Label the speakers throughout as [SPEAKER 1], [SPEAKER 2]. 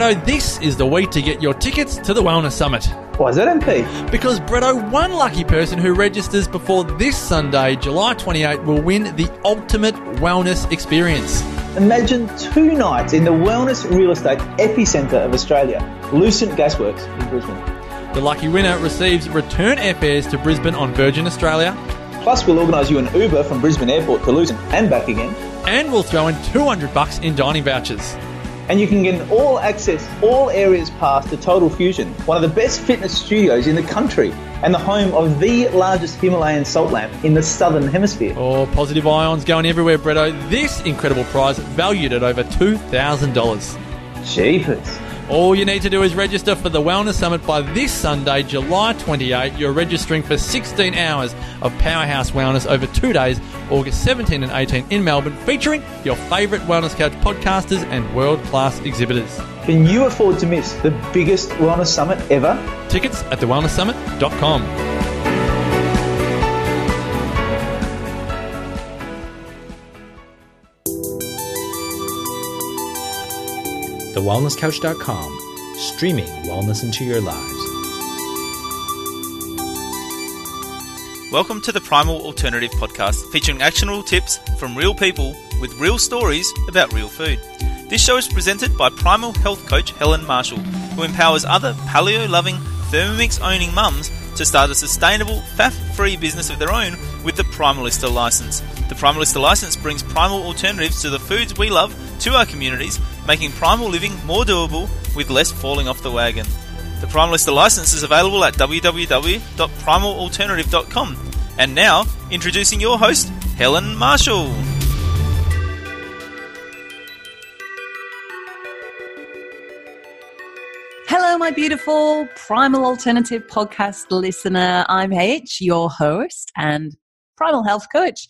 [SPEAKER 1] Bretto, this is the week to get your tickets to the Wellness Summit.
[SPEAKER 2] Why is that, MP?
[SPEAKER 1] Because Bretto, one lucky person who registers before this Sunday, July 28, will win the ultimate wellness experience.
[SPEAKER 2] Imagine two nights in the wellness real estate epicenter of Australia, Lucent Gasworks in Brisbane.
[SPEAKER 1] The lucky winner receives return airfares to Brisbane on Virgin Australia.
[SPEAKER 2] Plus, we'll organise you an Uber from Brisbane Airport to Lucent and back again.
[SPEAKER 1] And we'll throw in 200 bucks in dining vouchers.
[SPEAKER 2] And you can get an all access, all areas pass to Total Fusion, one of the best fitness studios in the country and the home of the largest Himalayan salt lamp in the southern hemisphere.
[SPEAKER 1] Oh, positive ions going everywhere, Bretto. This incredible prize valued at over $2,000.
[SPEAKER 2] Jeepers.
[SPEAKER 1] All you need to do is register for the Wellness Summit by this Sunday, July 28. You're registering for 16 hours of Powerhouse Wellness over two days, August 17 and 18 in Melbourne, featuring your favourite Wellness Couch podcasters and world class exhibitors.
[SPEAKER 2] Can you afford to miss the biggest wellness summit ever?
[SPEAKER 1] Tickets at thewellnesssummit.com.
[SPEAKER 3] TheWellnessCouch.com, streaming wellness into your lives.
[SPEAKER 4] Welcome to the Primal Alternative Podcast, featuring actionable tips from real people with real stories about real food. This show is presented by Primal Health Coach Helen Marshall, who empowers other paleo loving, Thermomix owning mums to start a sustainable, faff free business of their own with the Primalista license. The Primalista license brings primal alternatives to the foods we love to our communities, making primal living more doable with less falling off the wagon. The Primalista license is available at www.primalalternative.com. And now, introducing your host, Helen Marshall.
[SPEAKER 5] Hello, my beautiful Primal Alternative podcast listener. I'm H, your host and Primal Health Coach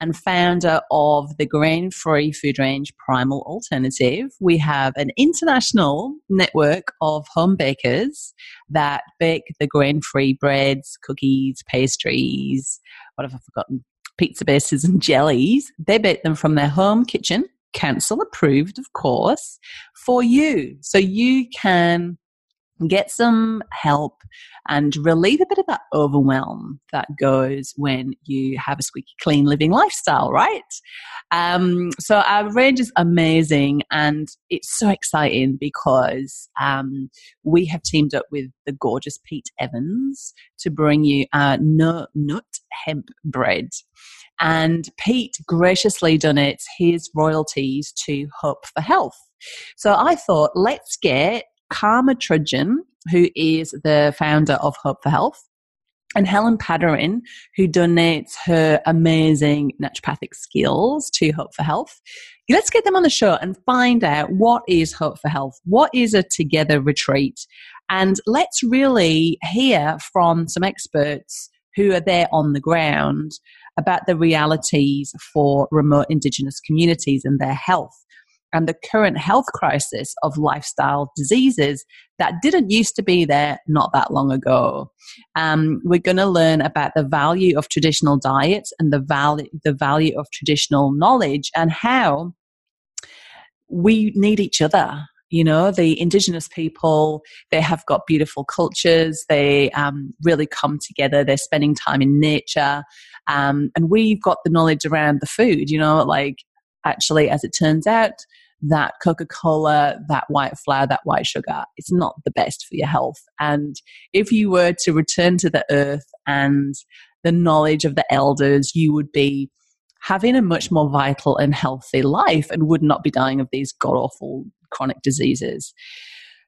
[SPEAKER 5] and founder of the grain free food range Primal Alternative. We have an international network of home bakers that bake the grain free breads, cookies, pastries, what have I forgotten? Pizza bases and jellies. They bake them from their home kitchen council approved, of course, for you. So you can get some help and relieve a bit of that overwhelm that goes when you have a squeaky clean living lifestyle, right? Um, so our range is amazing and it's so exciting because um, we have teamed up with the gorgeous Pete Evans to bring you a no nut hemp bread. And Pete graciously donates his royalties to Hope for Health. So I thought, let's get Kama Trudgen, who is the founder of Hope for Health, and Helen Padarin, who donates her amazing naturopathic skills to Hope for Health. Let's get them on the show and find out what is Hope for Health, what is a together retreat, and let's really hear from some experts who are there on the ground about the realities for remote Indigenous communities and their health and the current health crisis of lifestyle diseases that didn't used to be there not that long ago. Um, we're going to learn about the value of traditional diets and the value the value of traditional knowledge and how we need each other. You know, the indigenous people, they have got beautiful cultures. They um, really come together. They're spending time in nature. Um, and we've got the knowledge around the food, you know, like actually, as it turns out, that Coca Cola, that white flour, that white sugar, it's not the best for your health. And if you were to return to the earth and the knowledge of the elders, you would be having a much more vital and healthy life and would not be dying of these god awful chronic diseases.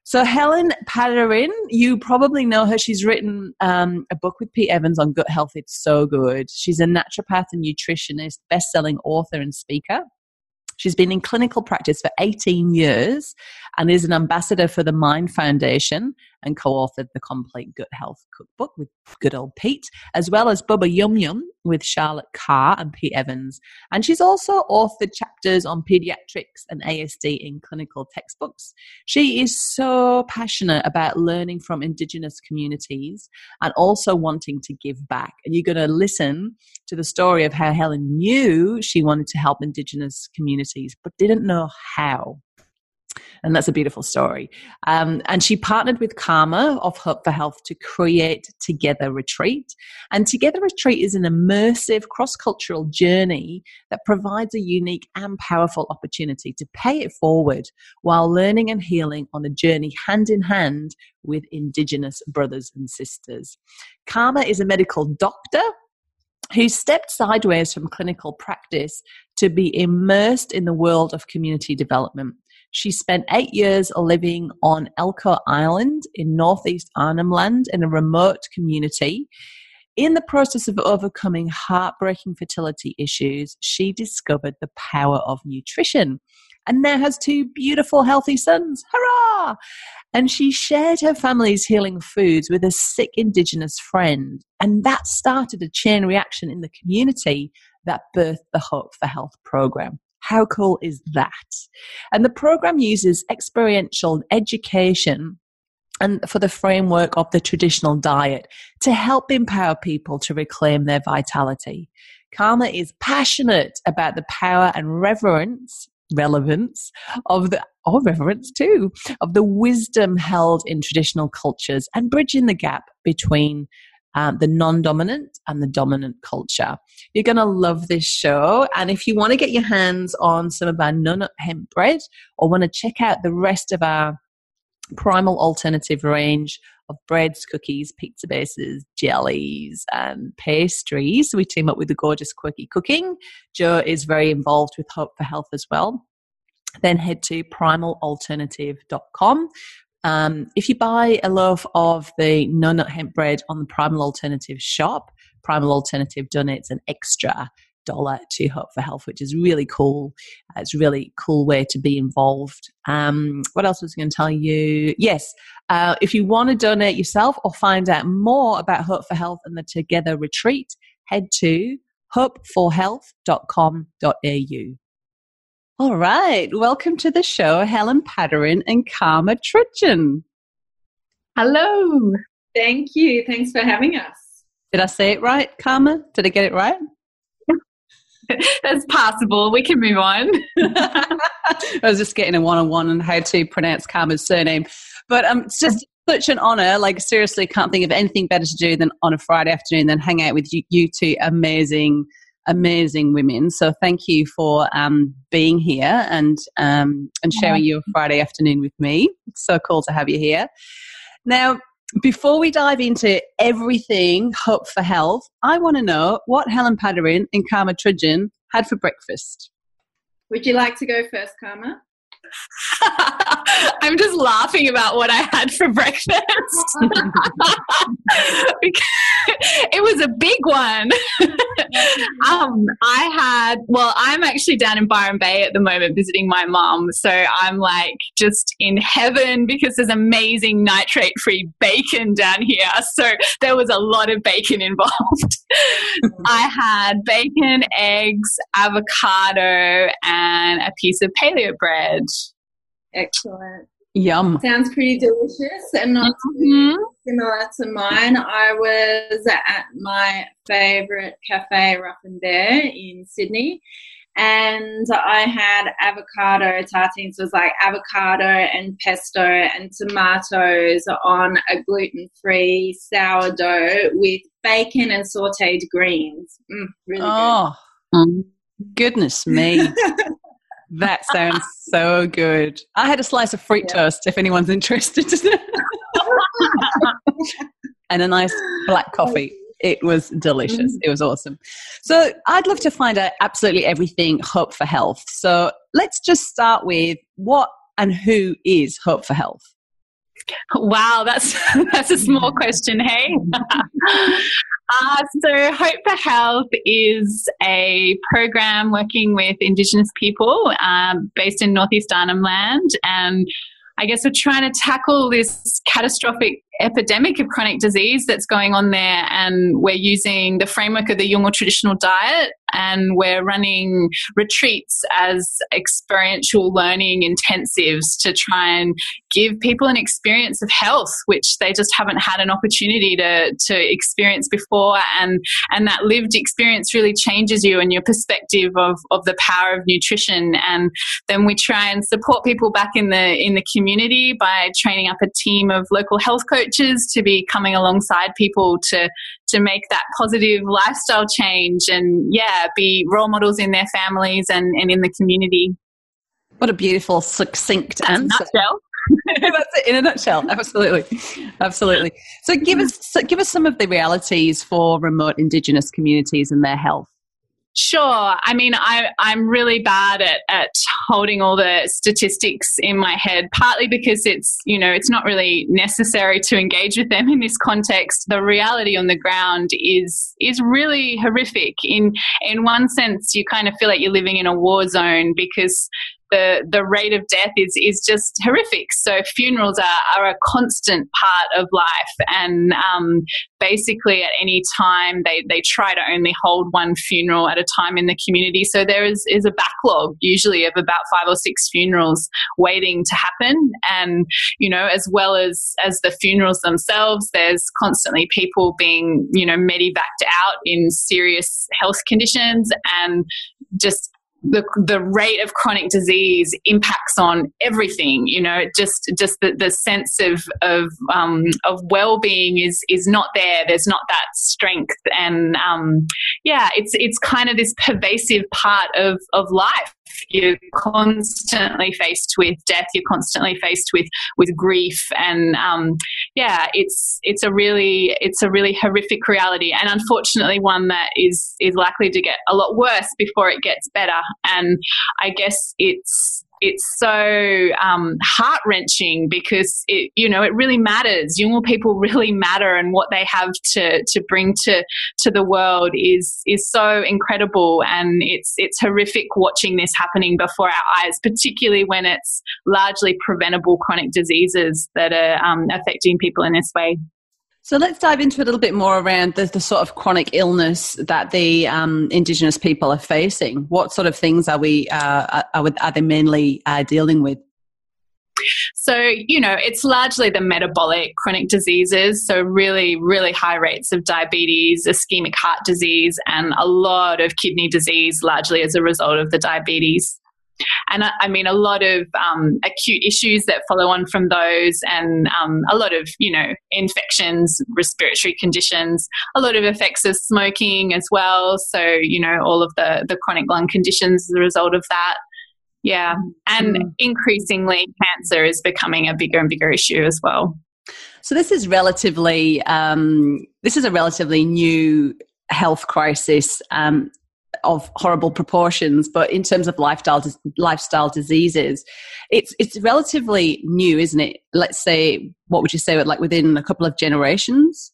[SPEAKER 5] So Helen Padarin, you probably know her. She's written um, a book with Pete Evans on gut health. It's so good. She's a naturopath and nutritionist, best-selling author and speaker. She's been in clinical practice for 18 years and is an ambassador for the MINDD Foundation and co authored the Complete Gut Health Cookbook with good old Pete, as well as Bubba Yum Yum with Charlotte Carr and Pete Evans. And she's also authored chapters on pediatrics and ASD in clinical textbooks. She is so passionate about learning from Indigenous communities and also wanting to give back. And you're going to listen to the story of how Helen knew she wanted to help Indigenous communities but didn't know how. And that's a beautiful story. Um, and she partnered with Kama of Hope for Health to create Together Retreat. And Together Retreat is an immersive cross cultural journey that provides a unique and powerful opportunity to pay it forward while learning and healing on a journey hand in hand with Indigenous brothers and sisters. Kama is a medical doctor who stepped sideways from clinical practice to be immersed in the world of community development. She spent eight years living on Elcho Island in northeast Arnhem Land in a remote community. In the process of overcoming heartbreaking fertility issues, she discovered the power of nutrition and now has two beautiful, healthy sons. Hurrah! And she shared her family's healing foods with a sick Indigenous friend. And that started a chain reaction in the community that birthed the Hope for Health program. How cool is that? And the program uses experiential education and for the framework of the traditional diet to help empower people to reclaim their vitality. Kama is passionate about the power and reverence, relevance of the or reverence too, of the wisdom held in traditional cultures and bridging the gap between um, the non dominant and the dominant culture. You're going to love this show. And if you want to get your hands on some of our non hemp bread or want to check out the rest of our primal alternative range of breads, cookies, pizza bases, jellies, and pastries. We team up with the gorgeous Quirky Cooking. Joe is very involved with Hope for Health as well. Then head to primalalternative.com um, if you buy a loaf of the no nut hemp bread on the Primal Alternative shop, Primal Alternative donates an extra dollar to Hope for Health, which is really cool. Uh, it's a really cool way to be involved. Um, what else was I going to tell you? Yes, uh, if you want to donate yourself or find out more about Hope for Health and the Together Retreat, head to hopeforhealth.com.au. All right. Welcome to the show, Helen Padarin and Kama Trudgen.
[SPEAKER 6] Hello. Thank you. Thanks for having us.
[SPEAKER 5] Did I say it right, Kama? Did I get it right?
[SPEAKER 6] That's possible. We can move on.
[SPEAKER 5] I was just getting a one on one on how to pronounce Kama's surname. But um, it's just such an honor. Like, seriously, can't think of anything better to do than on a Friday afternoon than hang out with you, you two amazing amazing women. So thank you for um, being here and um, and sharing your Friday afternoon with me. It's so cool to have you here. Now, before we dive into everything Hope for Health, I want to know what Helen Padarin and Kama Trudgen had for breakfast.
[SPEAKER 6] Would you like to go first, Kama? I'm just laughing about what I had for breakfast. it was a big one. um, I had, well, I'm actually down in Byron Bay at the moment visiting my mom. So I'm like just in heaven because there's amazing nitrate free bacon down here. So there was a lot of bacon involved. I had bacon, eggs, avocado, and a piece of paleo bread.
[SPEAKER 5] Excellent. Yum.
[SPEAKER 6] Sounds pretty delicious and not mm-hmm. similar to mine. I was at my favourite cafe, Rough and Bear, in Sydney, and I had avocado tartines. So it was like avocado and pesto and tomatoes on a gluten free sourdough with bacon and sauteed greens. Mm, really oh,
[SPEAKER 5] good. goodness me. That sounds so good. I had a slice of fruit yeah. toast if anyone's interested. and a nice black coffee. It was delicious. Mm. It was awesome. So I'd love to find out absolutely everything Hope for Health. So let's just start with what and who is Hope for Health?
[SPEAKER 6] Wow, that's that's a small question, hey. uh, so, Hope for Health is a program working with Indigenous people um, based in Northeast Arnhem Land, and I guess we're trying to tackle this catastrophic epidemic of chronic disease that's going on there. And we're using the framework of the Yolngu traditional diet and we're running retreats as experiential learning intensives to try and give people an experience of health which they just haven't had an opportunity to, to experience before and and that lived experience really changes you and your perspective of, of the power of nutrition and then we try and support people back in the in the community by training up a team of local health coaches to be coming alongside people to to make that positive lifestyle change and yeah be role models in their families and, and in the community
[SPEAKER 5] what a beautiful succinct answer
[SPEAKER 6] nutshell.
[SPEAKER 5] That's it in a nutshell. Absolutely, absolutely. So, give us so give us some of the realities for remote Indigenous communities and their health.
[SPEAKER 6] Sure. I mean, I, I'm really bad at, at holding all the statistics in my head, partly because it's, you know, it's not really necessary to engage with them in this context. The reality on the ground is, is really horrific. In, in one sense, you kind of feel like you're living in a war zone because the the rate of death is is just horrific. So funerals are, are a constant part of life, and um, basically at any time they they try to only hold one funeral at a time in the community. So there is is a backlog usually of about five or six funerals waiting to happen, and you know as well as as the funerals themselves, there's constantly people being you know medevaced out in serious health conditions and just the the rate of chronic disease impacts on everything. You know, just just the, the sense of of um, of well being is is not there. There's not that strength, and um, yeah, it's it's kind of this pervasive part of of life you're constantly faced with death you're constantly faced with with grief and um, yeah it's it's a really it's a really horrific reality and unfortunately one that is is likely to get a lot worse before it gets better. And i guess it's it's so um, heart wrenching because it you know it really matters. Yolngu people really matter, and what they have to to bring to to the world is is so incredible, and it's it's horrific watching this happening before our eyes, particularly when it's largely preventable chronic diseases that are um, affecting people in this way.
[SPEAKER 5] So let's dive into a little bit more around the, the sort of chronic illness that the um, Indigenous people are facing. What sort of things are we uh, are, are they mainly uh, dealing with?
[SPEAKER 6] So, you know, it's largely the metabolic chronic diseases. So, really, really high rates of diabetes, ischemic heart disease, and a lot of kidney disease, largely as a result of the diabetes. And I, I mean, a lot of um, acute issues that follow on from those, and um, a lot of, you know, infections, respiratory conditions, a lot of effects of smoking as well. So, you know, all of the, the chronic lung conditions as a result of that. Yeah. And mm. increasingly, cancer is becoming a bigger and bigger issue as well.
[SPEAKER 5] So this is relatively um, this is a relatively new health crisis. Um, of horrible proportions, but in terms of lifestyle lifestyle diseases, it's it's relatively new, isn't it? Let's say, what would you say, like within a couple of generations?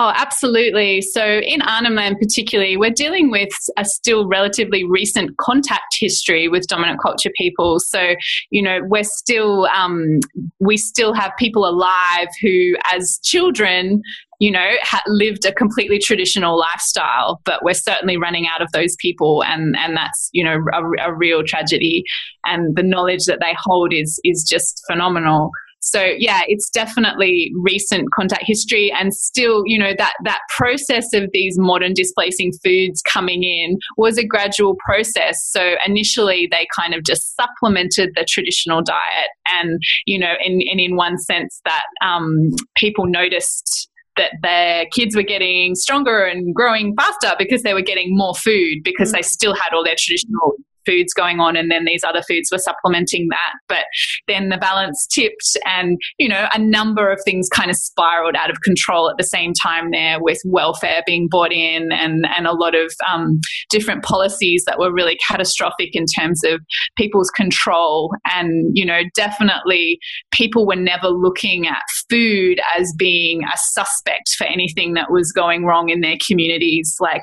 [SPEAKER 6] Oh, absolutely. So in Arnhem particularly, we're dealing with a still relatively recent contact history with dominant culture people. So, you know, we're still, um, we still have people alive who, as children, you know, ha- lived a completely traditional lifestyle, but we're certainly running out of those people, and and that's you know a, a real tragedy. And the knowledge that they hold is is just phenomenal. So yeah, it's definitely recent contact history and still, you know, that that process of these modern displacing foods coming in was a gradual process. So initially they kind of just supplemented the traditional diet and, you know, and, and in one sense that um, people noticed that their kids were getting stronger and growing faster because they were getting more food because mm. they still had all their traditional foods going on and then these other foods were supplementing that. But then the balance tipped and you know a number of things kind of spiraled out of control at the same time there with welfare being brought in and and a lot of um, different policies that were really catastrophic in terms of people's control. And you know definitely people were never looking at food as being a suspect for anything that was going wrong in their communities like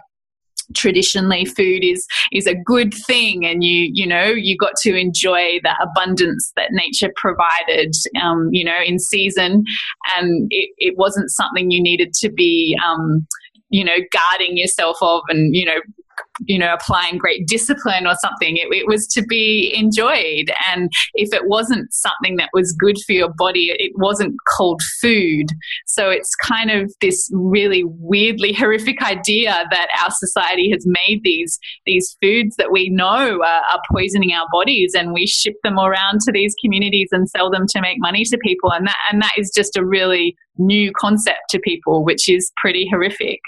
[SPEAKER 6] traditionally food is is a good thing and you you know you got to enjoy the abundance that nature provided um, you know in season. And it, it wasn't something you needed to be um, you know guarding yourself of and you know you know, applying great discipline or something. It, it, was to be enjoyed. And if it wasn't something that was good for your body, it wasn't called food. So it's kind of this really weirdly horrific idea that our society has made these, these foods that we know are, are poisoning our bodies and we ship them around to these communities and sell them to make money to people. And that, and that is just a really new concept to people, which is pretty horrific.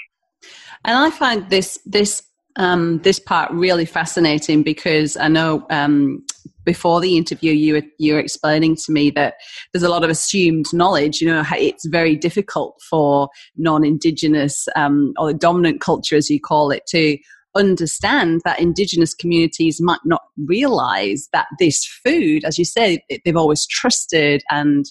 [SPEAKER 5] And I find this this um, this part really fascinating because I know um, before the interview you were, you were explaining to me that there's a lot of assumed knowledge. You know, it's very difficult for non-indigenous um, or the dominant culture, as you call it, to understand that indigenous communities might not realize that this food, as you say, they've always trusted and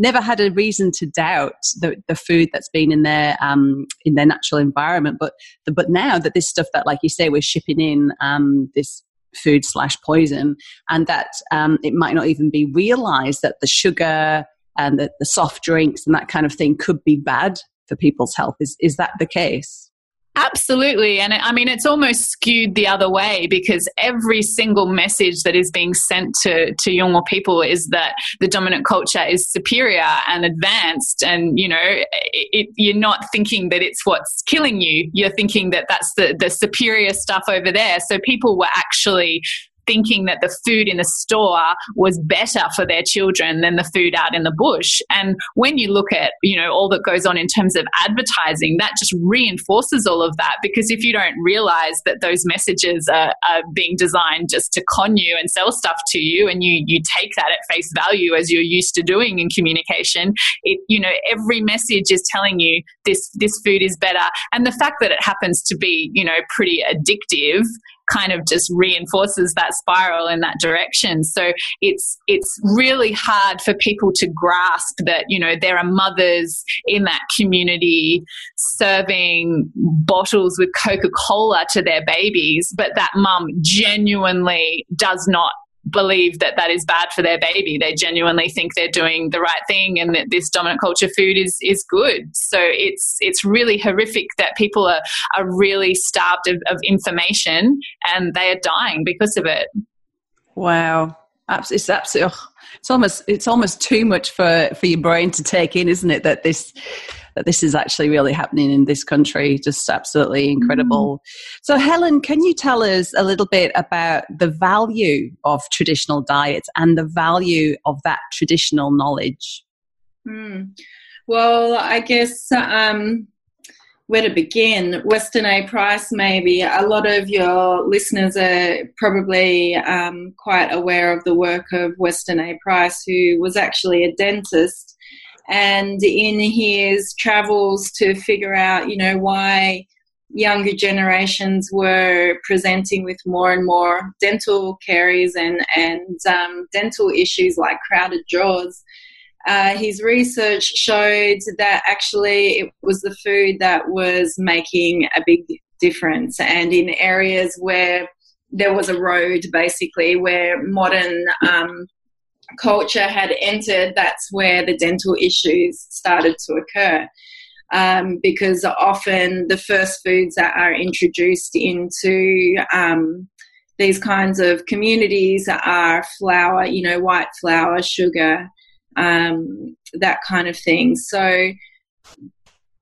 [SPEAKER 5] never had a reason to doubt the, the food that's been in their um, in their natural environment. But the, but now that this stuff that, like you say, we're shipping in um, this food slash poison, and that um, it might not even be realised that the sugar and the, the soft drinks and that kind of thing could be bad for people's health. Is is that the case?
[SPEAKER 6] Absolutely. And I mean, it's almost skewed the other way because every single message that is being sent to, to younger people is that the dominant culture is superior and advanced. And, you know, it, it, you're not thinking that it's what's killing you. You're thinking that that's the, the superior stuff over there. So people were actually thinking that the food in the store was better for their children than the food out in the bush. And when you look at, you know, all that goes on in terms of advertising, that just reinforces all of that because if you don't realize that those messages are, are being designed just to con you and sell stuff to you and you you take that at face value as you're used to doing in communication, it you know, every message is telling you this this food is better. And the fact that it happens to be, you know, pretty addictive kind of just reinforces that spiral in that direction. So it's it's really hard for people to grasp that you know there are mothers in that community serving bottles with Coca Cola to their babies, but that mum genuinely does not believe that that is bad for their baby. They genuinely think they're doing the right thing and that this dominant culture food is is good. So it's it's really horrific that people are are really starved of, of information and they are dying because of it.
[SPEAKER 5] Wow. It's absolutely it's almost it's almost too much for for your brain to take in, isn't it? That this that this is actually really happening in this country. Just absolutely incredible. Mm. So, Helen, can you tell us a little bit about the value of traditional diets and the value of that traditional knowledge?
[SPEAKER 7] Mm. Well, I guess um, where to begin? Weston A. Price, maybe. A lot of your listeners are probably um, quite aware of the work of Weston A. Price, who was actually a dentist and in his travels to figure out, you know, why younger generations were presenting with more and more dental caries and and um, dental issues like crowded jaws. Uh, his research showed that actually it was the food that was making a big difference, and in areas where there was a road, basically, where modern um, culture had entered, that's where the dental issues started to occur. Um, because often the first foods that are introduced into um, these kinds of communities are flour, you know, white flour, sugar, um, that kind of thing. So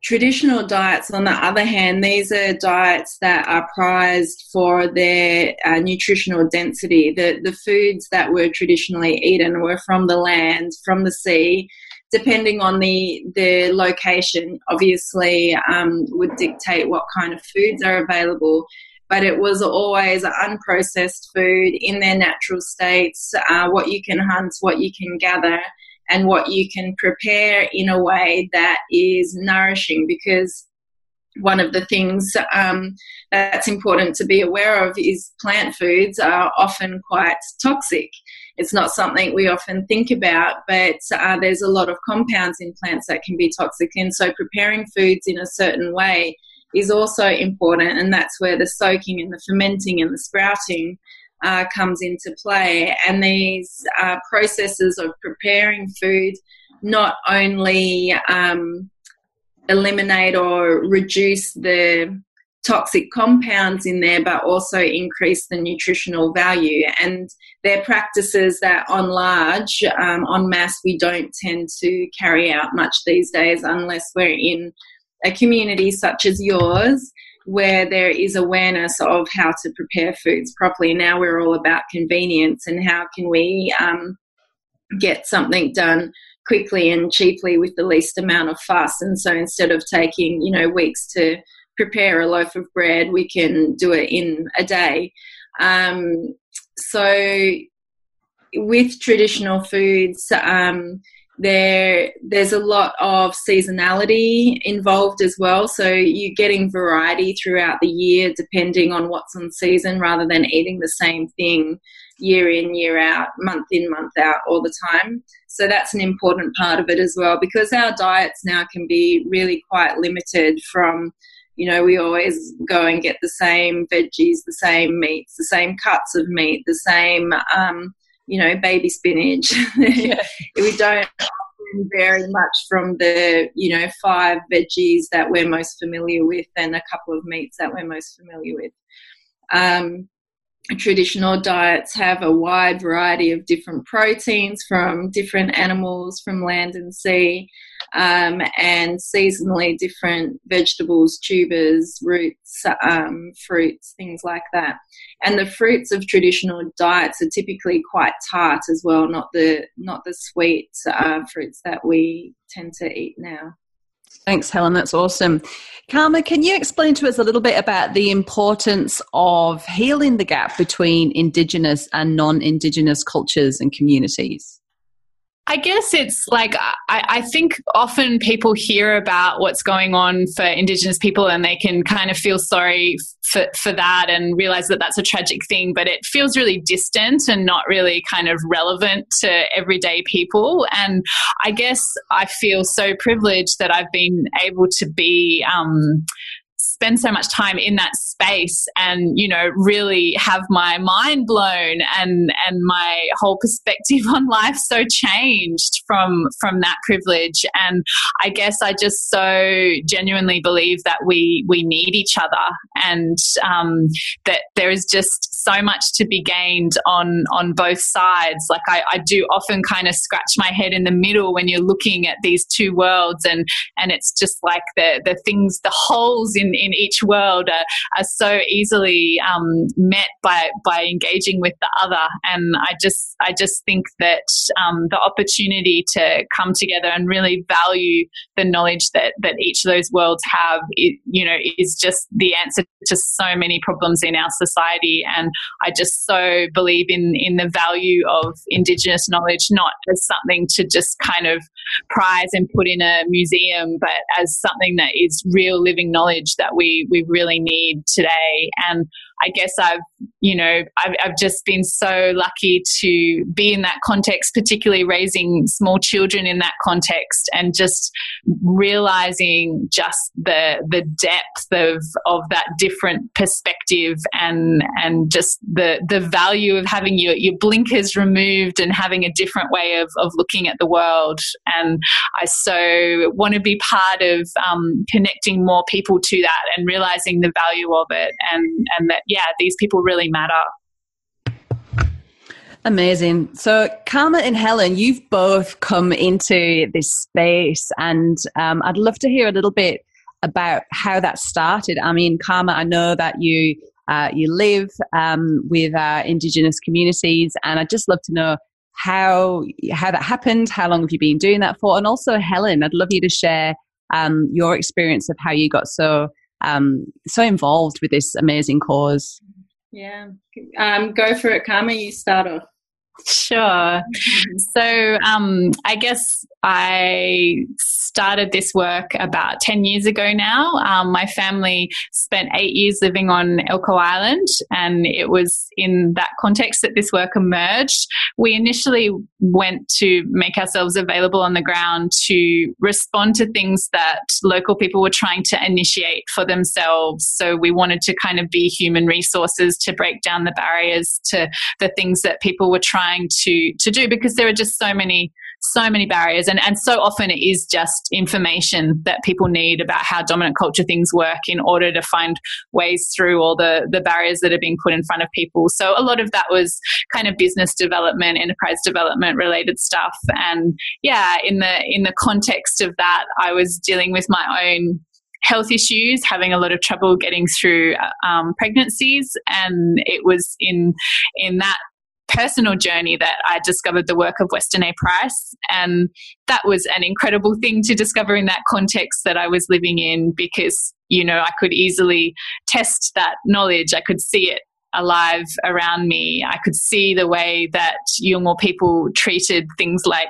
[SPEAKER 7] Traditional diets, on the other hand, these are diets that are prized for their uh, nutritional density. The, the foods that were traditionally eaten were from the land, from the sea, depending on the, the location, obviously, um, would dictate what kind of foods are available. But it was always unprocessed food in their natural states, uh, what you can hunt, what you can gather and what you can prepare in a way that is nourishing because one of the things um, that's important to be aware of is plant foods are often quite toxic. It's not something we often think about, but uh, there's a lot of compounds in plants that can be toxic. And so preparing foods in a certain way is also important, and that's where the soaking and the fermenting and the sprouting uh, comes into play. And these uh, processes of preparing food not only um, eliminate or reduce the toxic compounds in there, but also increase the nutritional value. And they're practices that, on large, um, on mass, we don't tend to carry out much these days unless we're in a community such as yours where there is awareness of how to prepare foods properly. Now we're all about convenience and how can we um, get something done quickly and cheaply with the least amount of fuss. And so instead of taking, you know, weeks to prepare a loaf of bread, we can do it in a day. Um, so with traditional foods, um, there there's a lot of seasonality involved as well. So you're getting variety throughout the year depending on what's on season rather than eating the same thing year in year out month in month out all the time. So that's an important part of it as well because our diets now can be really quite limited from you know we always go and get the same veggies the same meats the same cuts of meat the same um, you know, baby spinach. Yeah. we don't vary much from the, you know, five veggies that we're most familiar with and a couple of meats that we're most familiar with. Um, traditional diets have a wide variety of different proteins from different animals from land and sea um, and seasonally different vegetables, tubers, roots, um, fruits, things like that. And the fruits of traditional diets are typically quite tart as well, not the not the sweet uh, fruits that we tend to eat now.
[SPEAKER 5] Thanks, Helen. That's awesome. Kama, can you explain to us a little bit about the importance of healing the gap between Indigenous and non Indigenous cultures and communities?
[SPEAKER 6] I guess it's like I, I, think often people hear about what's going on for Indigenous people and they can kind of feel sorry for, for that and realize that that's a tragic thing, but it feels really distant and not really kind of relevant to everyday people. And I guess I feel so privileged that I've been able to be um, spend so much time in that space and you know really have my mind blown and and my whole perspective on life so changed from from that privilege. And i guess i just so genuinely believe that we we need each other and um, that there is just so much to be gained on on both sides. Like I, I do often kind of scratch my head in the middle when you're looking at these two worlds and and it's just like the the things the holes in in each world are, are so easily um, met by by engaging with the other. And I just I just think that um, the opportunity to come together and really value the knowledge that that each of those worlds have, it, you know, is just the answer to so many problems in our society. And I just so believe in in the value of Indigenous knowledge, not as something to just kind of prize and put in a museum, but as something that is real living knowledge that we we really need today. And I guess I've, you know, I've, I've, just been so lucky to be in that context, particularly raising small children in that context and just realizing just the, the depth of, of that different perspective and, and just the, the value of having your, your blinkers removed and having a different way of, of looking at the world. And I so want to be part of um, connecting more people to that and realizing the value of it and, and that yeah, these people really matter.
[SPEAKER 5] Amazing. So, Kama and Helen, you've both come into this space, and um, I'd love to hear a little bit about how that started. I mean, Kama, I know that you uh, you live um, with uh, Indigenous communities, and I'd just love to know how how that happened. How long have you been doing that for? And also, Helen, I'd love you to share um, your experience of how you got so um, so involved with this amazing cause.
[SPEAKER 7] Yeah, um, go for it, Kama. You start off.
[SPEAKER 6] Sure. So, um, I guess I started this work about 10 years ago now. Um, my family spent eight years living on Elcho Island, and it was in that context that this work emerged. We initially went to make ourselves available on the ground to respond to things that local people were trying to initiate for themselves. So, we wanted to kind of be human resources to break down the barriers to the things that people were trying trying to to do because there are just so many so many barriers and, and so often it is just information that people need about how dominant culture things work in order to find ways through all the, the barriers that are being put in front of people. So a lot of that was kind of business development, enterprise development related stuff. And yeah, in the in the context of that, I was dealing with my own health issues, having a lot of trouble getting through um, pregnancies, and it was in in that personal journey that I discovered the work of Weston A. Price. And that was an incredible thing to discover in that context that I was living in because, you know, I could easily test that knowledge. I could see it alive around me. I could see the way that Yolngu people treated things like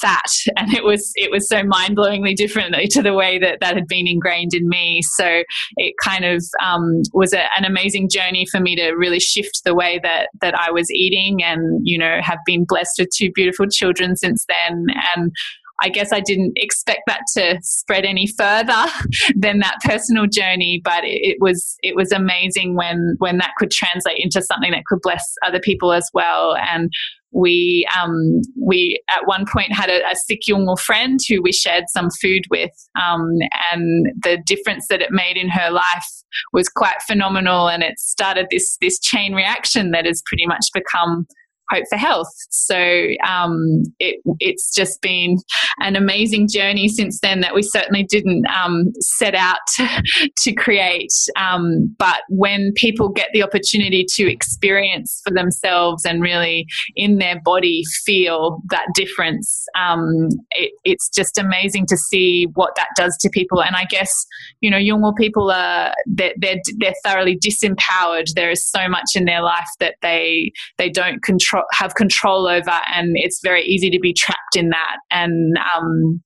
[SPEAKER 6] fat, and it was it was so mind blowingly differently to the way that that had been ingrained in me. So it kind of um, was a, an amazing journey for me to really shift the way that that I was eating, and you know have been blessed with two beautiful children since then, and I guess I didn't expect that to spread any further than that personal journey, but it, was it was amazing when when that could translate into something that could bless other people as well. And we um, we at one point had a, a sick young friend who we shared some food with, um, and the difference that it made in her life was quite phenomenal. And it started this this chain reaction that has pretty much become Hope for Health. So um, it, it's just been an amazing journey since then that we certainly didn't um, set out to, to create. Um, but when people get the opportunity to experience for themselves and really in their body feel that difference, um, it, it's just amazing to see what that does to people. And I guess, you know, Yolngu people are, they're, they're, they're thoroughly disempowered. There is so much in their life that they, they don't control control, have control over, and it's very easy to be trapped in that. And um,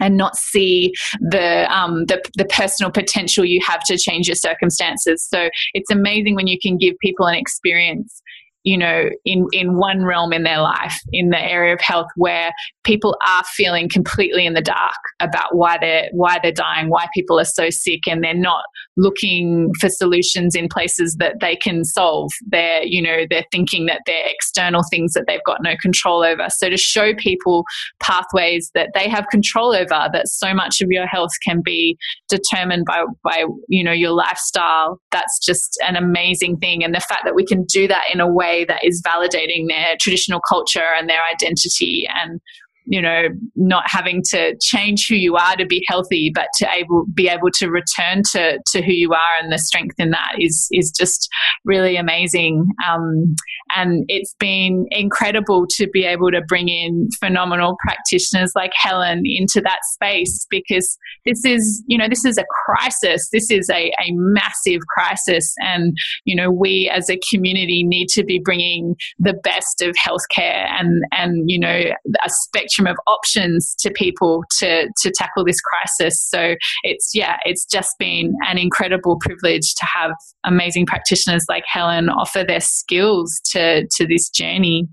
[SPEAKER 6] and not see the, um, the the personal potential you have to change your circumstances. So it's amazing when you can give people an experience you know, in, in one realm in their life, in the area of health, where people are feeling completely in the dark about why they're why they're dying, why people are so sick, and they're not looking for solutions in places that they can solve. They're, you know, they're thinking that they're external things that they've got no control over. So to show people pathways that they have control over, that so much of your health can be determined by by you know your lifestyle, that's just an amazing thing. And the fact that we can do that in a that is validating their traditional culture and their identity and you know not having to change who you are to be healthy but to able be able to return to to who you are and the strength in that is is just really amazing. Um, and it's been incredible to be able to bring in phenomenal practitioners like Helen into that space because this is you know this is a crisis. This is a, a massive crisis. And you know we as a community need to be bringing the best of healthcare and and you know a spectrum spectrum of options to people to to tackle this crisis. So it's yeah, it's just been an incredible privilege to have amazing practitioners like Helen offer their skills to to this journey.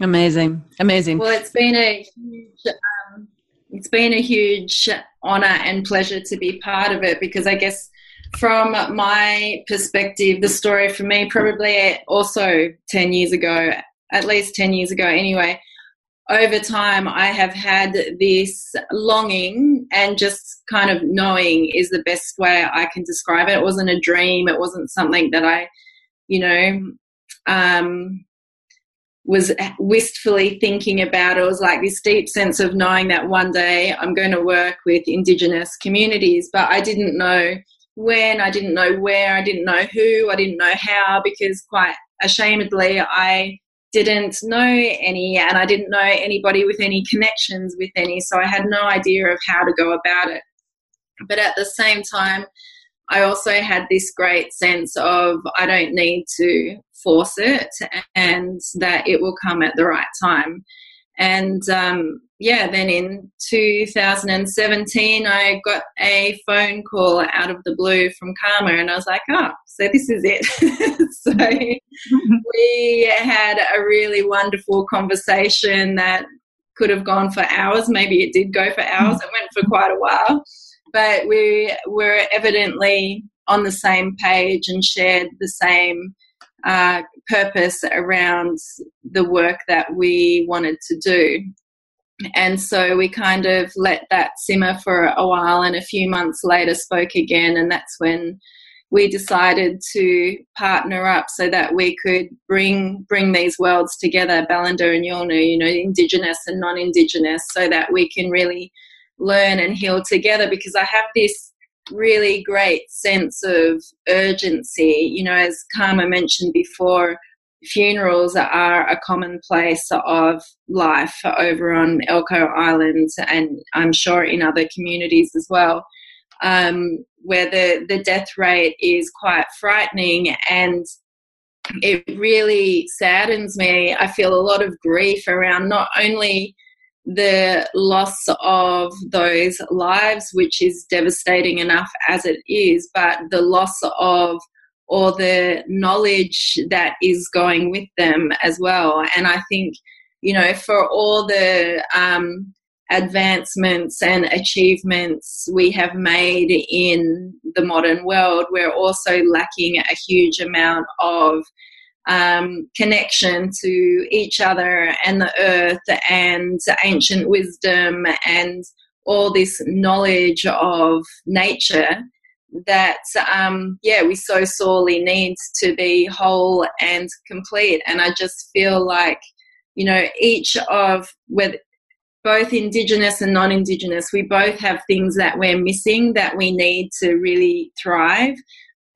[SPEAKER 5] Amazing, amazing.
[SPEAKER 7] Well, it's been a huge. Um, it's been a huge honor and pleasure to be part of it because I guess from my perspective, the story for me probably also 10 years ago, at least 10 years ago anyway, over time, I have had this longing and just kind of knowing is the best way I can describe it. It wasn't a dream. It wasn't something that I, you know, um, was wistfully thinking about. It was like this deep sense of knowing that one day I'm going to work with Indigenous communities, but I didn't know when, I didn't know where, I didn't know who, I didn't know how, because quite ashamedly, I didn't know any and I didn't know anybody with any connections with any, so I had no idea of how to go about it. But at the same time, I also had this great sense of I don't need to force it and that it will come at the right time. And um, yeah, then in 2017, I got a phone call out of the blue from Kama, and I was like, oh, so this is it. so we had a really wonderful conversation that could have gone for hours. Maybe it did go for hours. It went for quite a while. But we were evidently on the same page and shared the same uh, purpose around the work that we wanted to do. And so we kind of let that simmer for a while, and a few months later spoke again, and that's when we decided to partner up so that we could bring bring these worlds together, Balanda and Yolngu, you know, indigenous and non-indigenous, so that we can really learn and heal together. Because I have this really great sense of urgency. You know, as Kama mentioned before, funerals are a commonplace of life over on Elcho Island and I'm sure in other communities as well, um, where the, the death rate is quite frightening and it really saddens me. I feel a lot of grief around not only the loss of those lives, which is devastating enough as it is, but the loss of all the knowledge that is going with them as well. And I think, you know, for all the um, advancements and achievements we have made in the modern world, we're also lacking a huge amount of um, connection to each other and the earth and ancient wisdom and all this knowledge of nature that um, yeah we so sorely need to be whole and complete and i just feel like you know each of with both indigenous and non-indigenous we both have things that we're missing that we need to really thrive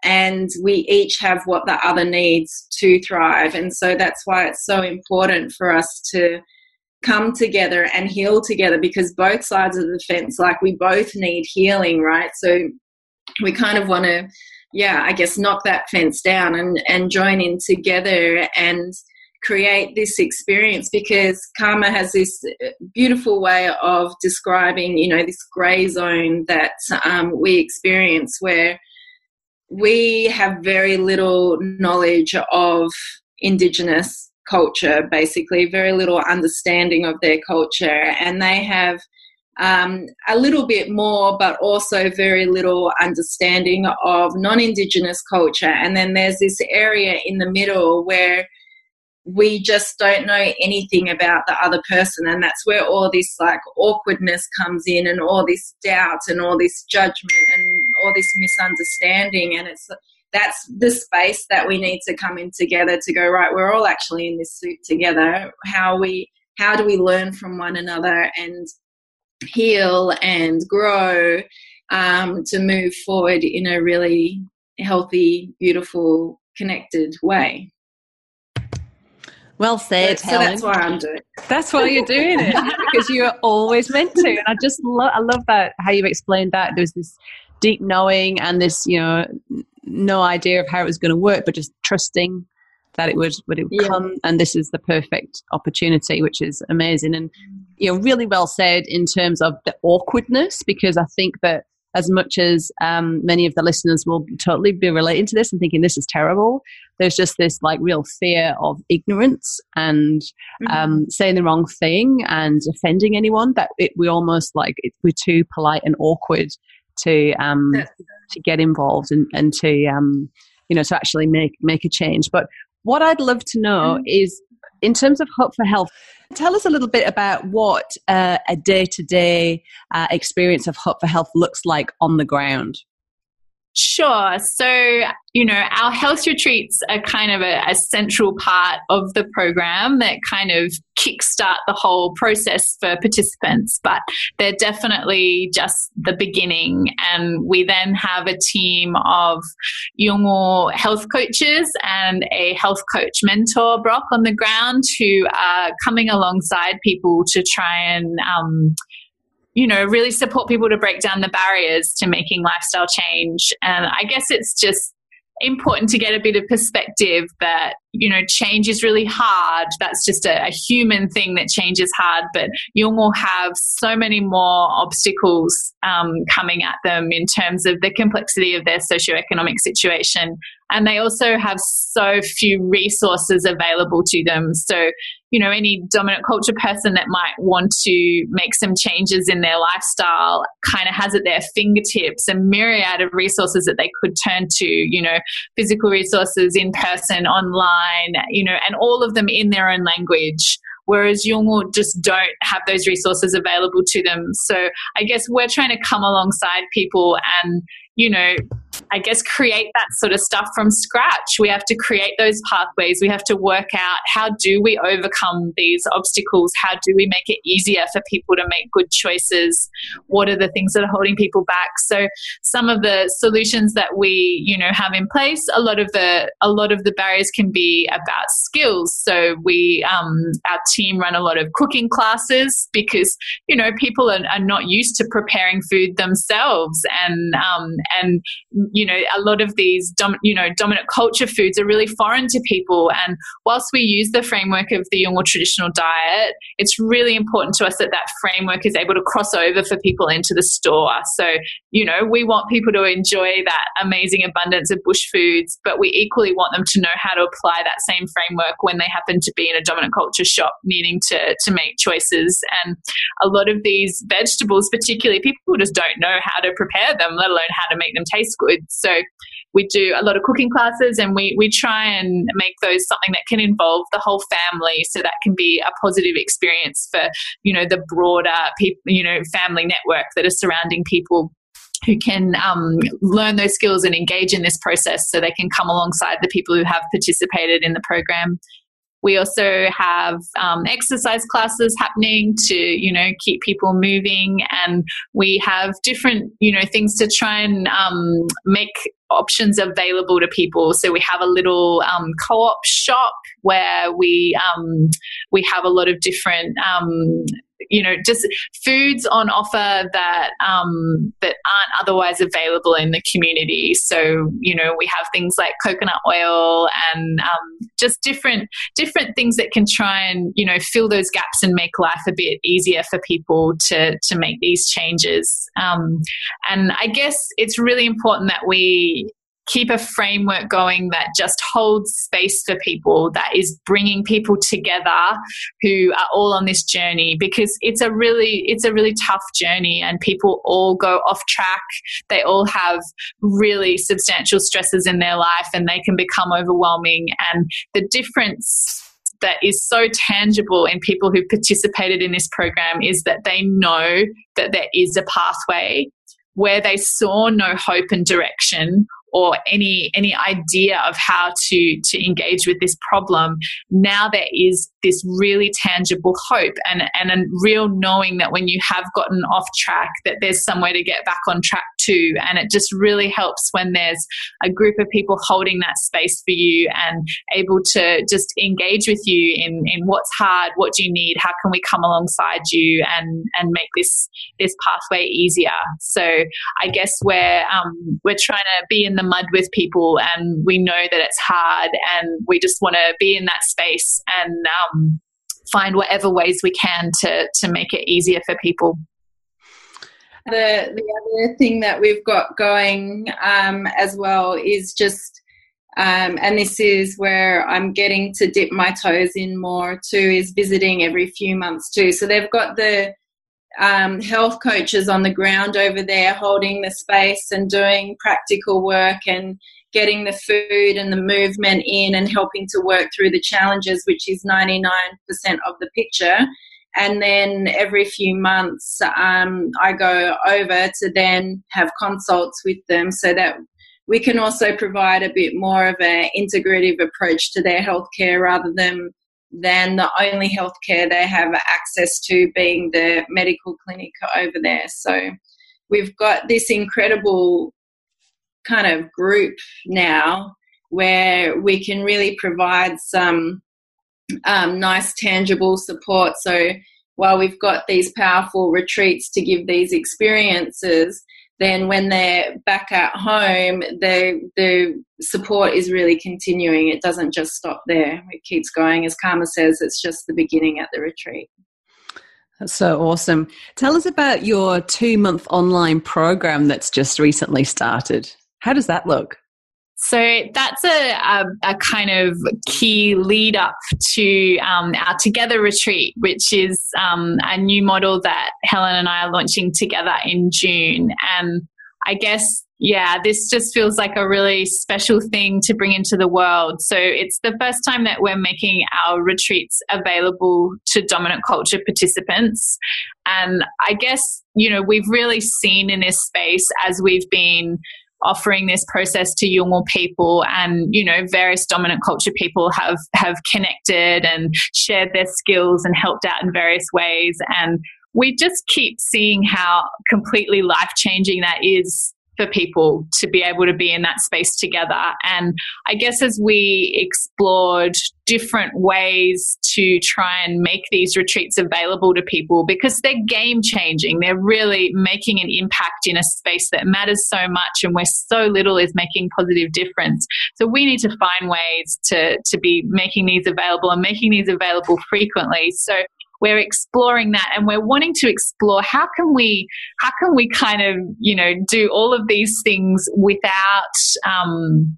[SPEAKER 7] and we each have what the other needs to thrive. And so that's why it's so important for us to come together and heal together because both sides of the fence, like we both need healing, right? So we kind of want to, yeah, I guess knock that fence down and, and join in together and create this experience because Kama has this beautiful way of describing, you know, this gray zone that um, we experience where we have very little knowledge of Indigenous culture, basically, very little understanding of their culture, and they have um, a little bit more, but also very little understanding of non Indigenous culture. And then there's this area in the middle where we just don't know anything about the other person. And that's where all this like awkwardness comes in and all this doubt and all this judgment and all this misunderstanding. And it's that's the space that we need to come in together to go right we're all actually in this suit together. How we how do we learn from one another? And heal and grow um, to move forward in a really healthy beautiful connected way
[SPEAKER 5] well said,
[SPEAKER 7] so, so that's why I'm doing. It.
[SPEAKER 5] That's why you're doing it because you are always meant to. And I just love, I love that how you've explained that. There's this deep knowing and this, you know, no idea of how it was going to work, but just trusting that it would would it yeah. come and this is the perfect opportunity which is amazing and you know really well said in terms of the awkwardness because i think that as much as um, many of the listeners will totally be relating to this and thinking this is terrible, there's just this like real fear of ignorance and mm-hmm. um, saying the wrong thing and offending anyone that it, we almost like it, we're too polite and awkward to um, to get involved and, and to um, you know to actually make make a change. But what I'd love to know mm-hmm. is in terms of Hope for Health, tell us a little bit about what uh, a day to day experience of Hope for Health looks like on the ground.
[SPEAKER 6] Sure. So, you know, our health retreats are kind of a, a, central part of the program that kind of kickstart the whole process for participants, but they're definitely just the beginning. And we then have a team of Yolngu health coaches and a health coach mentor, Brock, on the ground who are coming alongside people to try and um, you know, really support people to break down the barriers to making lifestyle change. And I guess it's just important to get a bit of perspective that you know change is really hard that's just a, a, human thing that change is hard but Yolngu have so many more obstacles um, coming at them in terms of the complexity of their socioeconomic situation and they also have so few resources available to them so you know, any dominant culture person that might want to make some changes in their lifestyle kind of has at their fingertips a myriad of resources that they could turn to, you know, physical resources in person, online, you know, and all of them in their own language whereas Yolngu just don't have those resources available to them. So I guess we're trying to come alongside people and, you know, I guess, create that sort of stuff from scratch. We have to create those pathways. We have to work out how do we overcome these obstacles? How do we make it easier for people to make good choices? What are the things that are holding people back? So some of the solutions that we, you know, have in place, a lot of the a lot of the barriers can be about skills. So we um, our team run a lot of cooking classes because you know people are, are not used to preparing food themselves and um, and you know, a lot of these, dom- you know, dominant culture foods are really foreign to people. And whilst we use the framework of the Yolngu traditional diet, it's really important to us that that framework is able to cross over for people into the store. So, you know, we want people to enjoy that amazing abundance of bush foods, but we equally want them to know how to apply that same framework when they happen to be in a dominant culture shop needing to, to make choices. And a lot of these vegetables, particularly, people just don't know how to prepare them, let alone how to make them taste good. So we do a lot of cooking classes and we, we try and make those something that can involve the whole family. So that can be a positive experience for you know the broader people you know family network that are surrounding people who can um, learn those skills and engage in this process so they can come alongside the people who have participated in the program we also have um, exercise classes happening to, you know, keep people moving, and we have different, you know, things to try and um, make options available to people. So we have a little um, co-op shop where we um, we have a lot of different um, you know just foods on offer that um, that aren't otherwise available in the community. So you know we have things like coconut oil and um, just different different things that can try and you know fill those gaps and make life a bit easier for people to to make these changes. Um, and I guess it's really important that we keep a framework going that just holds space for people, that is bringing people together who are all on this journey because it's a really it's a really tough journey and people all go off track. They all have really substantial stresses in their life and they can become overwhelming and the difference that is so tangible in people who've participated in this program is that they know that there is a pathway where they saw no hope and direction or any any idea of how to to engage with this problem now there is this really tangible hope and and a real knowing that when you have gotten off track that there's somewhere to get back on track too and it just really helps when there's a group of people holding that space for you and able to just engage with you in in what's hard what do you need how can we come alongside you and and make this this pathway easier. So i guess we're um, we're trying to be in the mud with people and we know that it's hard and we just want to be in that space and um, find whatever ways we can to to make it easier for people
[SPEAKER 7] the the other thing that we've got going um, as well is just um, and this is where I'm getting to dip my toes in more too is visiting every few months too. So they've got the um, health coaches on the ground over there holding the space and doing practical work and getting the food and the movement in and helping to work through the challenges, which is 99% of the picture. And then every few months, um, I go over to then have consults with them so that we can also provide a bit more of an integrative approach to their healthcare rather than than the only healthcare they have access to being the medical clinic over there. So we've got this incredible kind of group now where we can really provide some um, nice tangible support. So while we've got these powerful retreats to give these experiences, then when they're back at home, the the support is really continuing. It doesn't just stop there. It keeps going. As Kama says, it's just the beginning at the retreat.
[SPEAKER 5] That's so awesome. Tell us about your two month online program that's just recently started. How does that look?
[SPEAKER 6] So that's a, a, a, kind of key lead up to um, our Together retreat, which is um, a new model that Helen and I are launching together in June. And I guess, yeah, this just feels like a really special thing to bring into the world. So it's the first time that we're making our retreats available to dominant culture participants. And I guess, you know, we've really seen in this space as we've been offering this process to Yolngu people and you know various dominant culture people have have connected and shared their skills and helped out in various ways. And we just keep seeing how completely life changing that is for people to be able to be in that space together. And I guess as we explored different ways to try and make these retreats available to people because they're game changing, they're really making an impact in a space that matters so much and where so little is making positive difference. So we need to find ways to, to be making these available and making these available frequently. So we're exploring that and we're wanting to explore how can we how can we kind of you know do all of these things without um,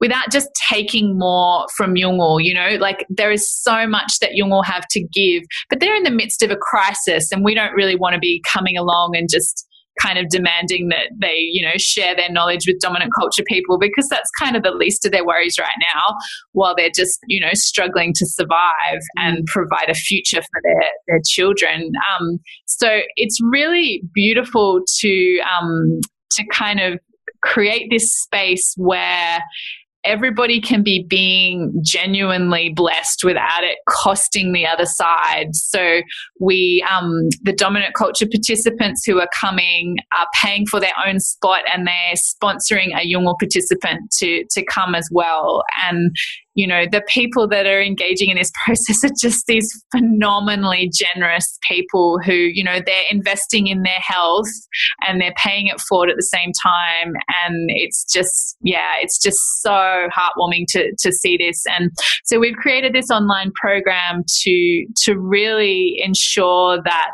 [SPEAKER 6] without just taking more from Yolngu, you know, like there is so much that Yolngu have to give, but they're in the midst of a crisis and we don't really want to be coming along and just kind of demanding that they, you know, share their knowledge with dominant culture people because that's kind of the least of their worries right now while they're just, you know, struggling to survive and mm. provide a future for their, their children. Um, so it's really beautiful to, um, to kind of create this space where everybody can be being genuinely blessed without it costing the other side. So we, um, the dominant culture participants who are coming are paying for their own spot and they're sponsoring a Yolngu participant to, to come as well. And you know, the people that are engaging in this process are just these phenomenally generous people who, you know, they're investing in their health and they're paying it forward at the same time. And it's just, yeah, it's just so heartwarming to, to see this. And so we've created this online program to, to really ensure that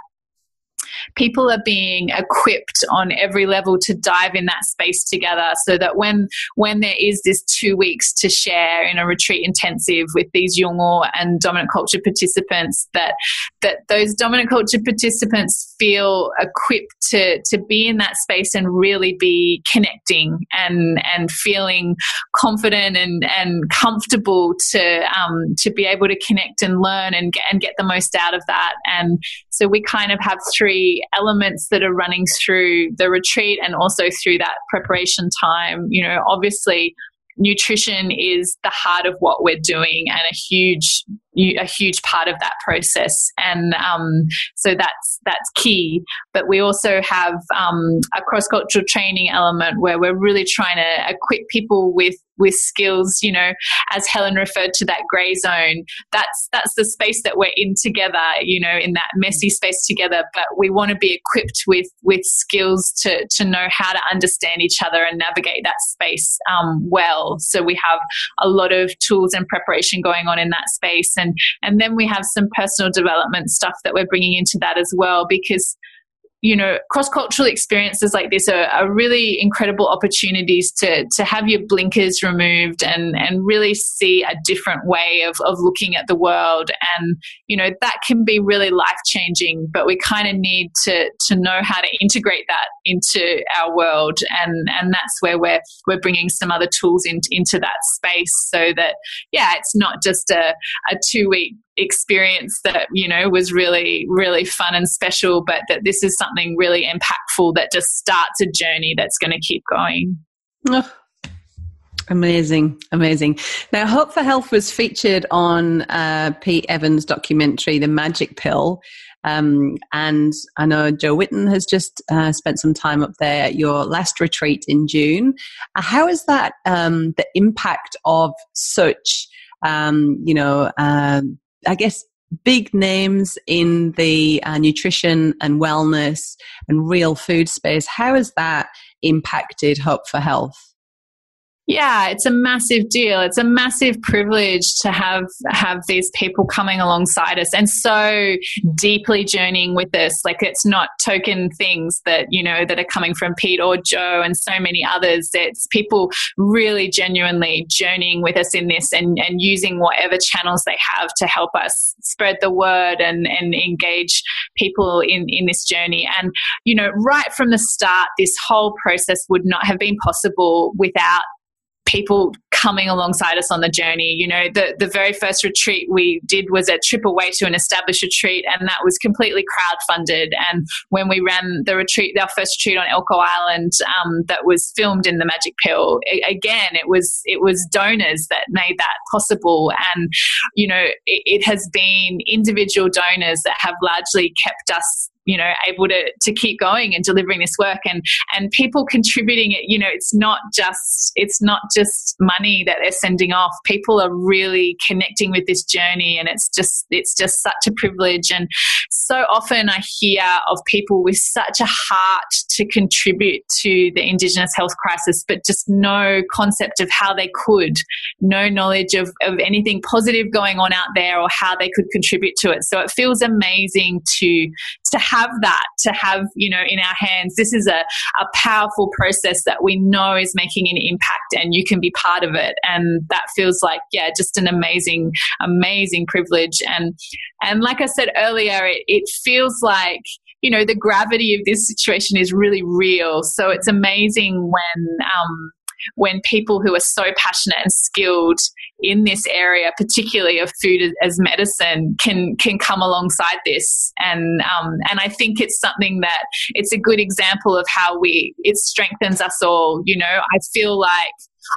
[SPEAKER 6] people are being equipped on every level to dive in that space together so that when when there is this two weeks to share in a retreat intensive with these Yolngu and dominant culture participants that that those dominant culture participants feel equipped to to be in that space and really be connecting and and feeling confident and and comfortable to um, to be able to connect and learn and get and get the most out of that. And so we kind of have three elements that are running through the retreat and also through that preparation time. You know, obviously, nutrition is the heart of what we're doing and a huge a huge part of that process and um, so that's that's key but we also have um, a cross-cultural training element where we're really trying to equip people with with skills you know as helen referred to that gray zone. That's that's the space that we're in together you know in that messy space together but we want to be equipped with with skills to to know how to understand each other and navigate that space um, well. So we have a lot of tools and preparation going on in that space and and then we have some personal development stuff that we're bringing into that as well because you know, cross cultural experiences like this are, are, really incredible opportunities to to have your blinkers removed and and really see a different way of, of looking at the world. And you know that can be really life changing. But we kind of need to to know how to integrate that into our world, and and that's where we're we're bringing some other tools in, into that space so that yeah, it's not just a a two week experience that you know was really really fun and special but that this is something really impactful that just starts a journey that's going to keep going. Oh,
[SPEAKER 5] amazing amazing. Now hope for health was featured on uh, pete evans documentary the magic pill. Um, and I know Jo Whitton has just uh, spent some time up there at your last retreat in June. Uh, how is that um, the impact of such, um, you know, um, I guess big names in the uh, nutrition and wellness and real food space. How has that impacted Hope for Health?
[SPEAKER 6] Yeah, it's a massive deal. It's a massive privilege to have have these people coming alongside us and so deeply journeying with us. Like it's not token things that you know that are coming from Pete or Jo and so many others. It's people really genuinely journeying with us in this and, and using whatever channels they have to help us spread the word and, and engage people in, in this journey. And you know, right from the start, this whole process would not have been possible without people coming alongside us on the journey. You know, the, the very first retreat we did was a trip away to an established retreat, and that was completely crowdfunded. And when we ran the retreat, our first retreat on Elcho Island, um, that was filmed in the Magic Pill, it, again, it was it was donors that made that possible. And you know, it, it has been individual donors that have largely kept us you know able to to keep going and delivering this work and and people contributing it you know it's not just it's not just money that they're sending off. People are really connecting with this journey and it's just it's just such a privilege. And so often i hear of people with such a heart to contribute to the indigenous health crisis but just no concept of how they could no knowledge of, of anything positive going on out there or how they could contribute to it. So it feels amazing to to have that, to have, you know, in our hands, this is a, a powerful process that we know is making an impact and you can be part of it. And that feels like, yeah, just an amazing, amazing privilege. And, and like I said earlier, it, it feels like, you know, the gravity of this situation is really real. So it's amazing when, um, when people who are so passionate and skilled in this area, particularly of food as medicine, can can come alongside this. And um, and I think it's something that it's a good example of how we it strengthens us all. You know, I feel like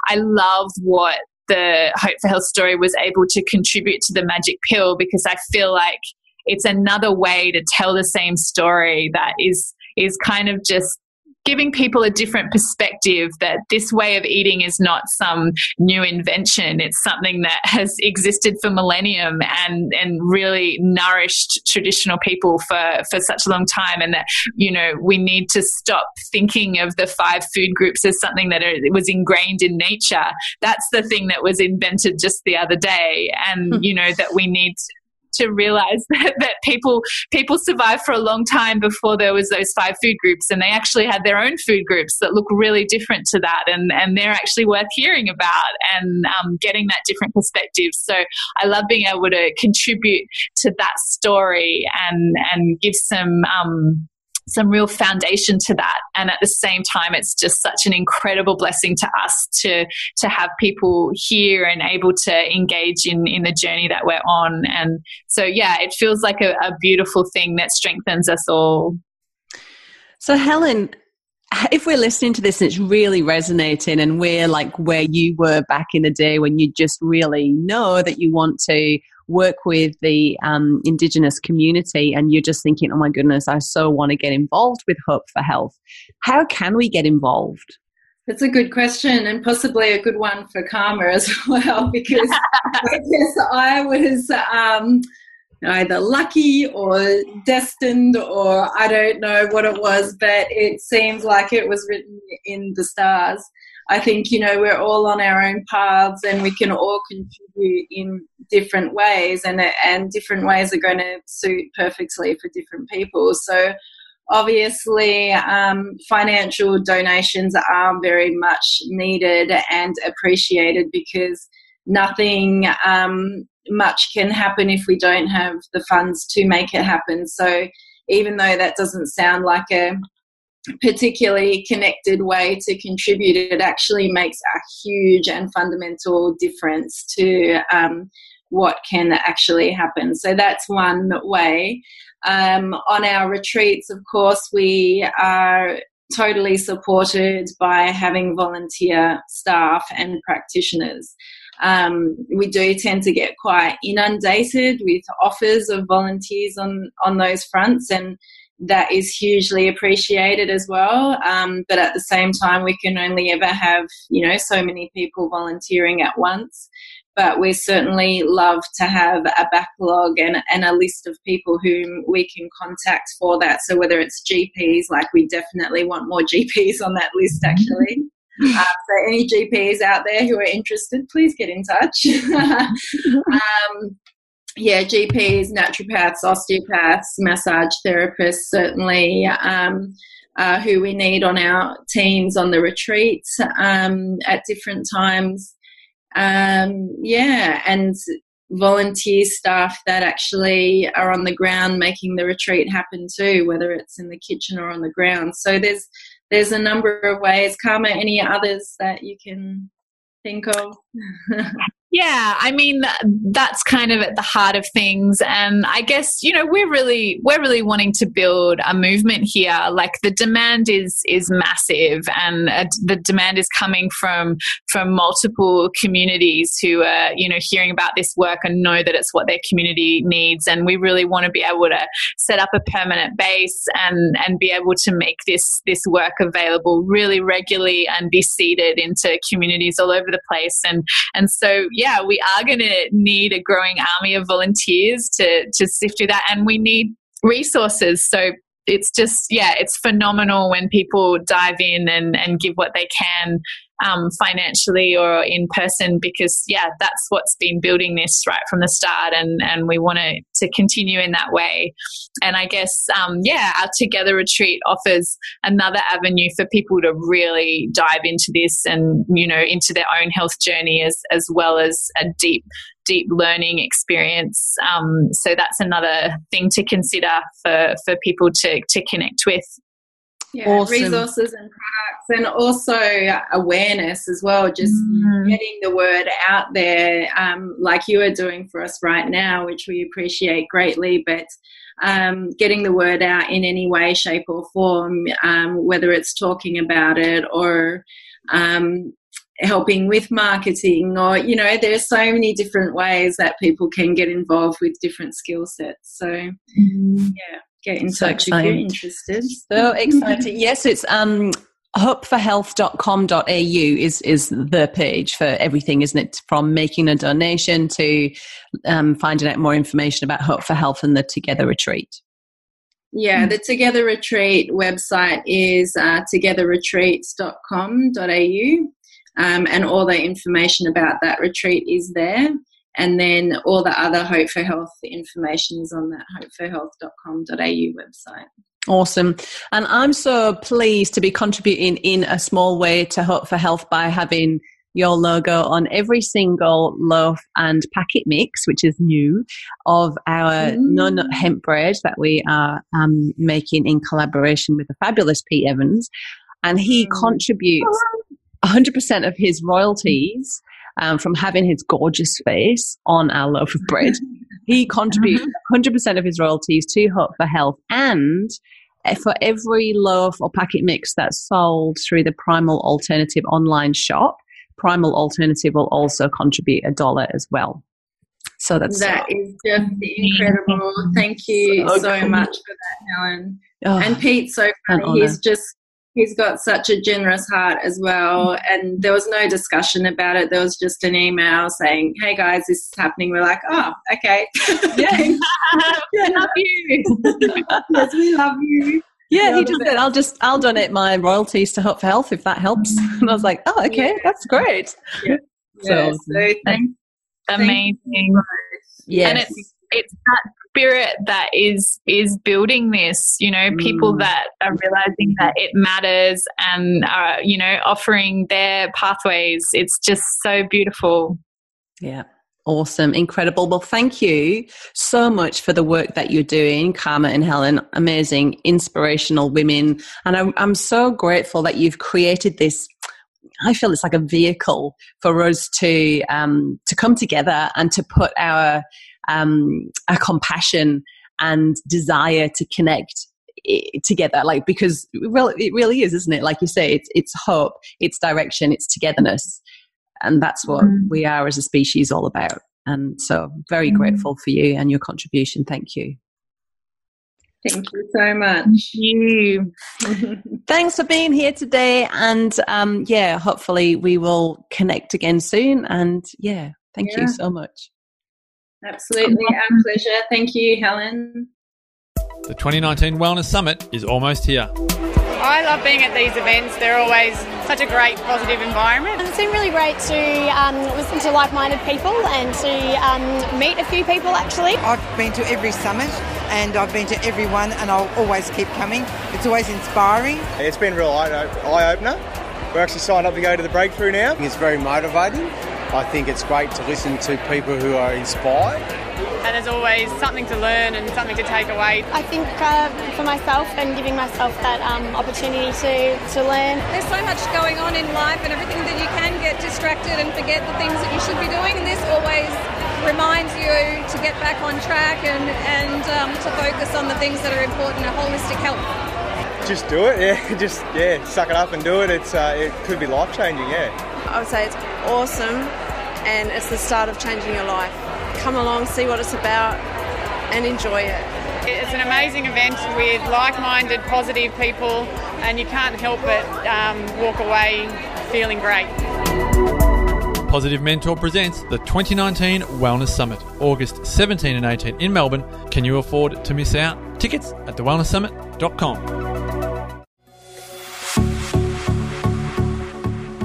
[SPEAKER 6] I love what the Hope for Health story was able to contribute to the magic pill because I feel like it's another way to tell the same story that is is kind of just giving people a different perspective that this way of eating is not some new invention. It's something that has existed for millennium and, and really nourished traditional people for, for such a long time. And that, you know, we need to stop thinking of the five food groups as something that are, was ingrained in nature. That's the thing that was invented just the other day. And, hmm. you know, that we need to realize that, that people people survived for a long time before there was those five food groups and they actually had their own food groups that look really different to that and, and they're actually worth hearing about and um, getting that different perspective. So i love being able to contribute to that story and and give some um, some real foundation to that. And at the same time it's just such an incredible blessing to us to to have people here and able to engage in in the journey that we're on. And so yeah it feels like a, a beautiful thing that strengthens us all.
[SPEAKER 5] So helen if we're listening to this and it's really resonating and we're like where you were back in the day when you just really know that you want to work with the um, Indigenous community and you're just thinking, oh my goodness, I so want to get involved with Hope for Health, how can we get involved?
[SPEAKER 7] That's a good question and possibly a good one for Kama as well because I guess I was um, either lucky or destined or I don't know what it was, but it seems like it was written in the stars. I think, you know, we're all on our own paths and we can all contribute in different ways and, and different ways are going to suit perfectly for different people. So obviously um, financial donations are very much needed and appreciated because nothing um, much can happen if we don't have the funds to make it happen. So even though that doesn't sound like a particularly connected way to contribute, it actually makes a huge and fundamental difference to um, what can actually happen. So that's one way. Um, on our retreats, of course, we are totally supported by having volunteer staff and practitioners. Um, we do tend to get quite inundated with offers of volunteers on, on those fronts, and that is hugely appreciated as well. Um, but at the same time, we can only ever have, you know, so many people volunteering at once. but we certainly love to have a backlog and, and a list of people whom we can contact for that. So whether it's GPs, like we definitely want more GPs on that list actually. Uh, so any GPs out there who are interested, please get in touch. um, yeah, GPs, naturopaths, osteopaths, massage therapists, certainly. Um, uh, who we need on our teams on the retreats um, at different times. Um, yeah, and volunteer staff that actually are on the ground making the retreat happen too, whether it's in the kitchen or on the ground. So there's there's a number of ways. Kama, any others that you can think of?
[SPEAKER 6] Yeah, I mean that's kind of at the heart of things, and I guess you know we're really we're really wanting to build a movement here. Like the demand is is massive, and uh, the demand is coming from from multiple communities who are you know hearing about this work and know that it's what their community needs, and we really want to be able to set up a permanent base and and be able to make this this work available really regularly and be seeded into communities all over the place, and and so yeah yeah, we are going to need a growing army of volunteers to to sift through that, and we need resources. So it's just yeah, it's phenomenal when people dive in and and give what they can um, financially or in person because yeah that's what's been building this right from the start and and we want to to continue in that way. And i guess um, yeah our together retreat offers another avenue for people to really dive into this and you know into their own health journey as as well as a deep deep learning experience. Um, so that's another thing to consider for for people to to connect with
[SPEAKER 7] yeah, awesome. resources and products and also awareness as well just mm. getting the word out there um, like you are doing for us right now which we appreciate greatly but um, getting the word out in any way shape or form um, whether it's talking about it or um, helping with marketing or you know there's so many different ways that people can get involved with different skill sets so mm. yeah get in so touch exciting. if you're interested.
[SPEAKER 5] So exciting. yes, it's um hopeforhealth.com.au is is the page for everything, isn't it? From making a donation to um, finding out more information about Hope for Health and the Together Retreat.
[SPEAKER 7] Yeah, the Together Retreat website is uh, togetherretreats.com.au, um, and all the information about that retreat is there. And then all the other Hope for Health information is on that hopeforhealth.com.au website.
[SPEAKER 5] Awesome. And I'm so pleased to be contributing in a small way to Hope for Health by having your logo on every single loaf and packet mix, which is new, of our mm. no nut hemp bread that we are um, making in collaboration with the fabulous Pete Evans. And he mm. contributes 100% of his royalties um, from having his gorgeous face on our loaf of bread. he contributes 100% of his royalties to Hope for Health and eh, for every loaf or packet mix that's sold through the Primal Alternative online shop, Primal Alternative will also contribute a dollar as well. So that's
[SPEAKER 7] that is just incredible. Thank you so, so much for that, Helen. Oh, and Pete, so funny. He's just he's got such a generous heart as well. Mm. And there was no discussion about it. There was just an email saying, "Hey guys, this is happening." We're like, "Oh, okay,
[SPEAKER 5] yeah, yeah. love you.
[SPEAKER 7] yes, we love you."
[SPEAKER 5] Yeah, he just said, "I'll just I'll donate my royalties to Hope for Health if that helps." Mm. And I was like, "Oh, okay, yeah. that's great."
[SPEAKER 7] Yeah. So, so thanks.
[SPEAKER 6] Amazing. Thank
[SPEAKER 5] yes.
[SPEAKER 6] And it's it's that spirit that is is building this you know people mm. that are realizing that it matters and are you know offering their pathways it's just so beautiful
[SPEAKER 5] yeah Awesome, incredible. Well, thank you so much for the work that you're doing, Kama and Helen. Amazing, inspirational women. And I'm, I'm so grateful that you've created this I feel it's like a vehicle for us to um, to come together and to put our um, a compassion and desire to connect together like because well it really is isn't it like you say it's it's hope it's direction it's togetherness and that's what mm. we are as a species all about and so very mm. grateful for you and your contribution thank you
[SPEAKER 7] Thank you so much.
[SPEAKER 6] Thank you.
[SPEAKER 5] Thanks for being here today. And um, yeah, hopefully we will connect again soon. And yeah, Thank
[SPEAKER 7] Yeah.
[SPEAKER 5] you so much.
[SPEAKER 7] Absolutely, our pleasure. Thank you, Helen.
[SPEAKER 1] The 2019 Wellness Summit is almost here.
[SPEAKER 8] I love being at these events. They're always such a great, positive environment.
[SPEAKER 9] It's been really great to um, listen to like-minded people and to um, meet a few people actually.
[SPEAKER 10] I've been to every summit and I've been to every one and I'll always keep coming. It's always inspiring.
[SPEAKER 11] It's been a real eye opener. We're actually signed up to go to the breakthrough now. It's very motivating. I think it's great to listen to people who are inspired.
[SPEAKER 8] And there's always something to learn and something to take away.
[SPEAKER 9] I think uh, for myself and giving myself that um, opportunity to, to learn.
[SPEAKER 12] There's so much going on in life and everything that you can get distracted and forget the things that you should be doing. And this always reminds you to get back on track and, and um, to focus on the things that are important, a holistic health.
[SPEAKER 11] Just do it, yeah. Just yeah, suck it up and do it. It's uh, it could be life changing, yeah.
[SPEAKER 13] I would say it's awesome, and it's the start of changing your life. Come along, see what it's about, and enjoy it.
[SPEAKER 8] It's an amazing event with like minded, positive people, and you can't help but um, walk away feeling great.
[SPEAKER 1] Positive Mentor presents the 2019 Wellness Summit, August 17 and 18 in Melbourne. Can you afford to miss out? Tickets at thewellnesssummit.com.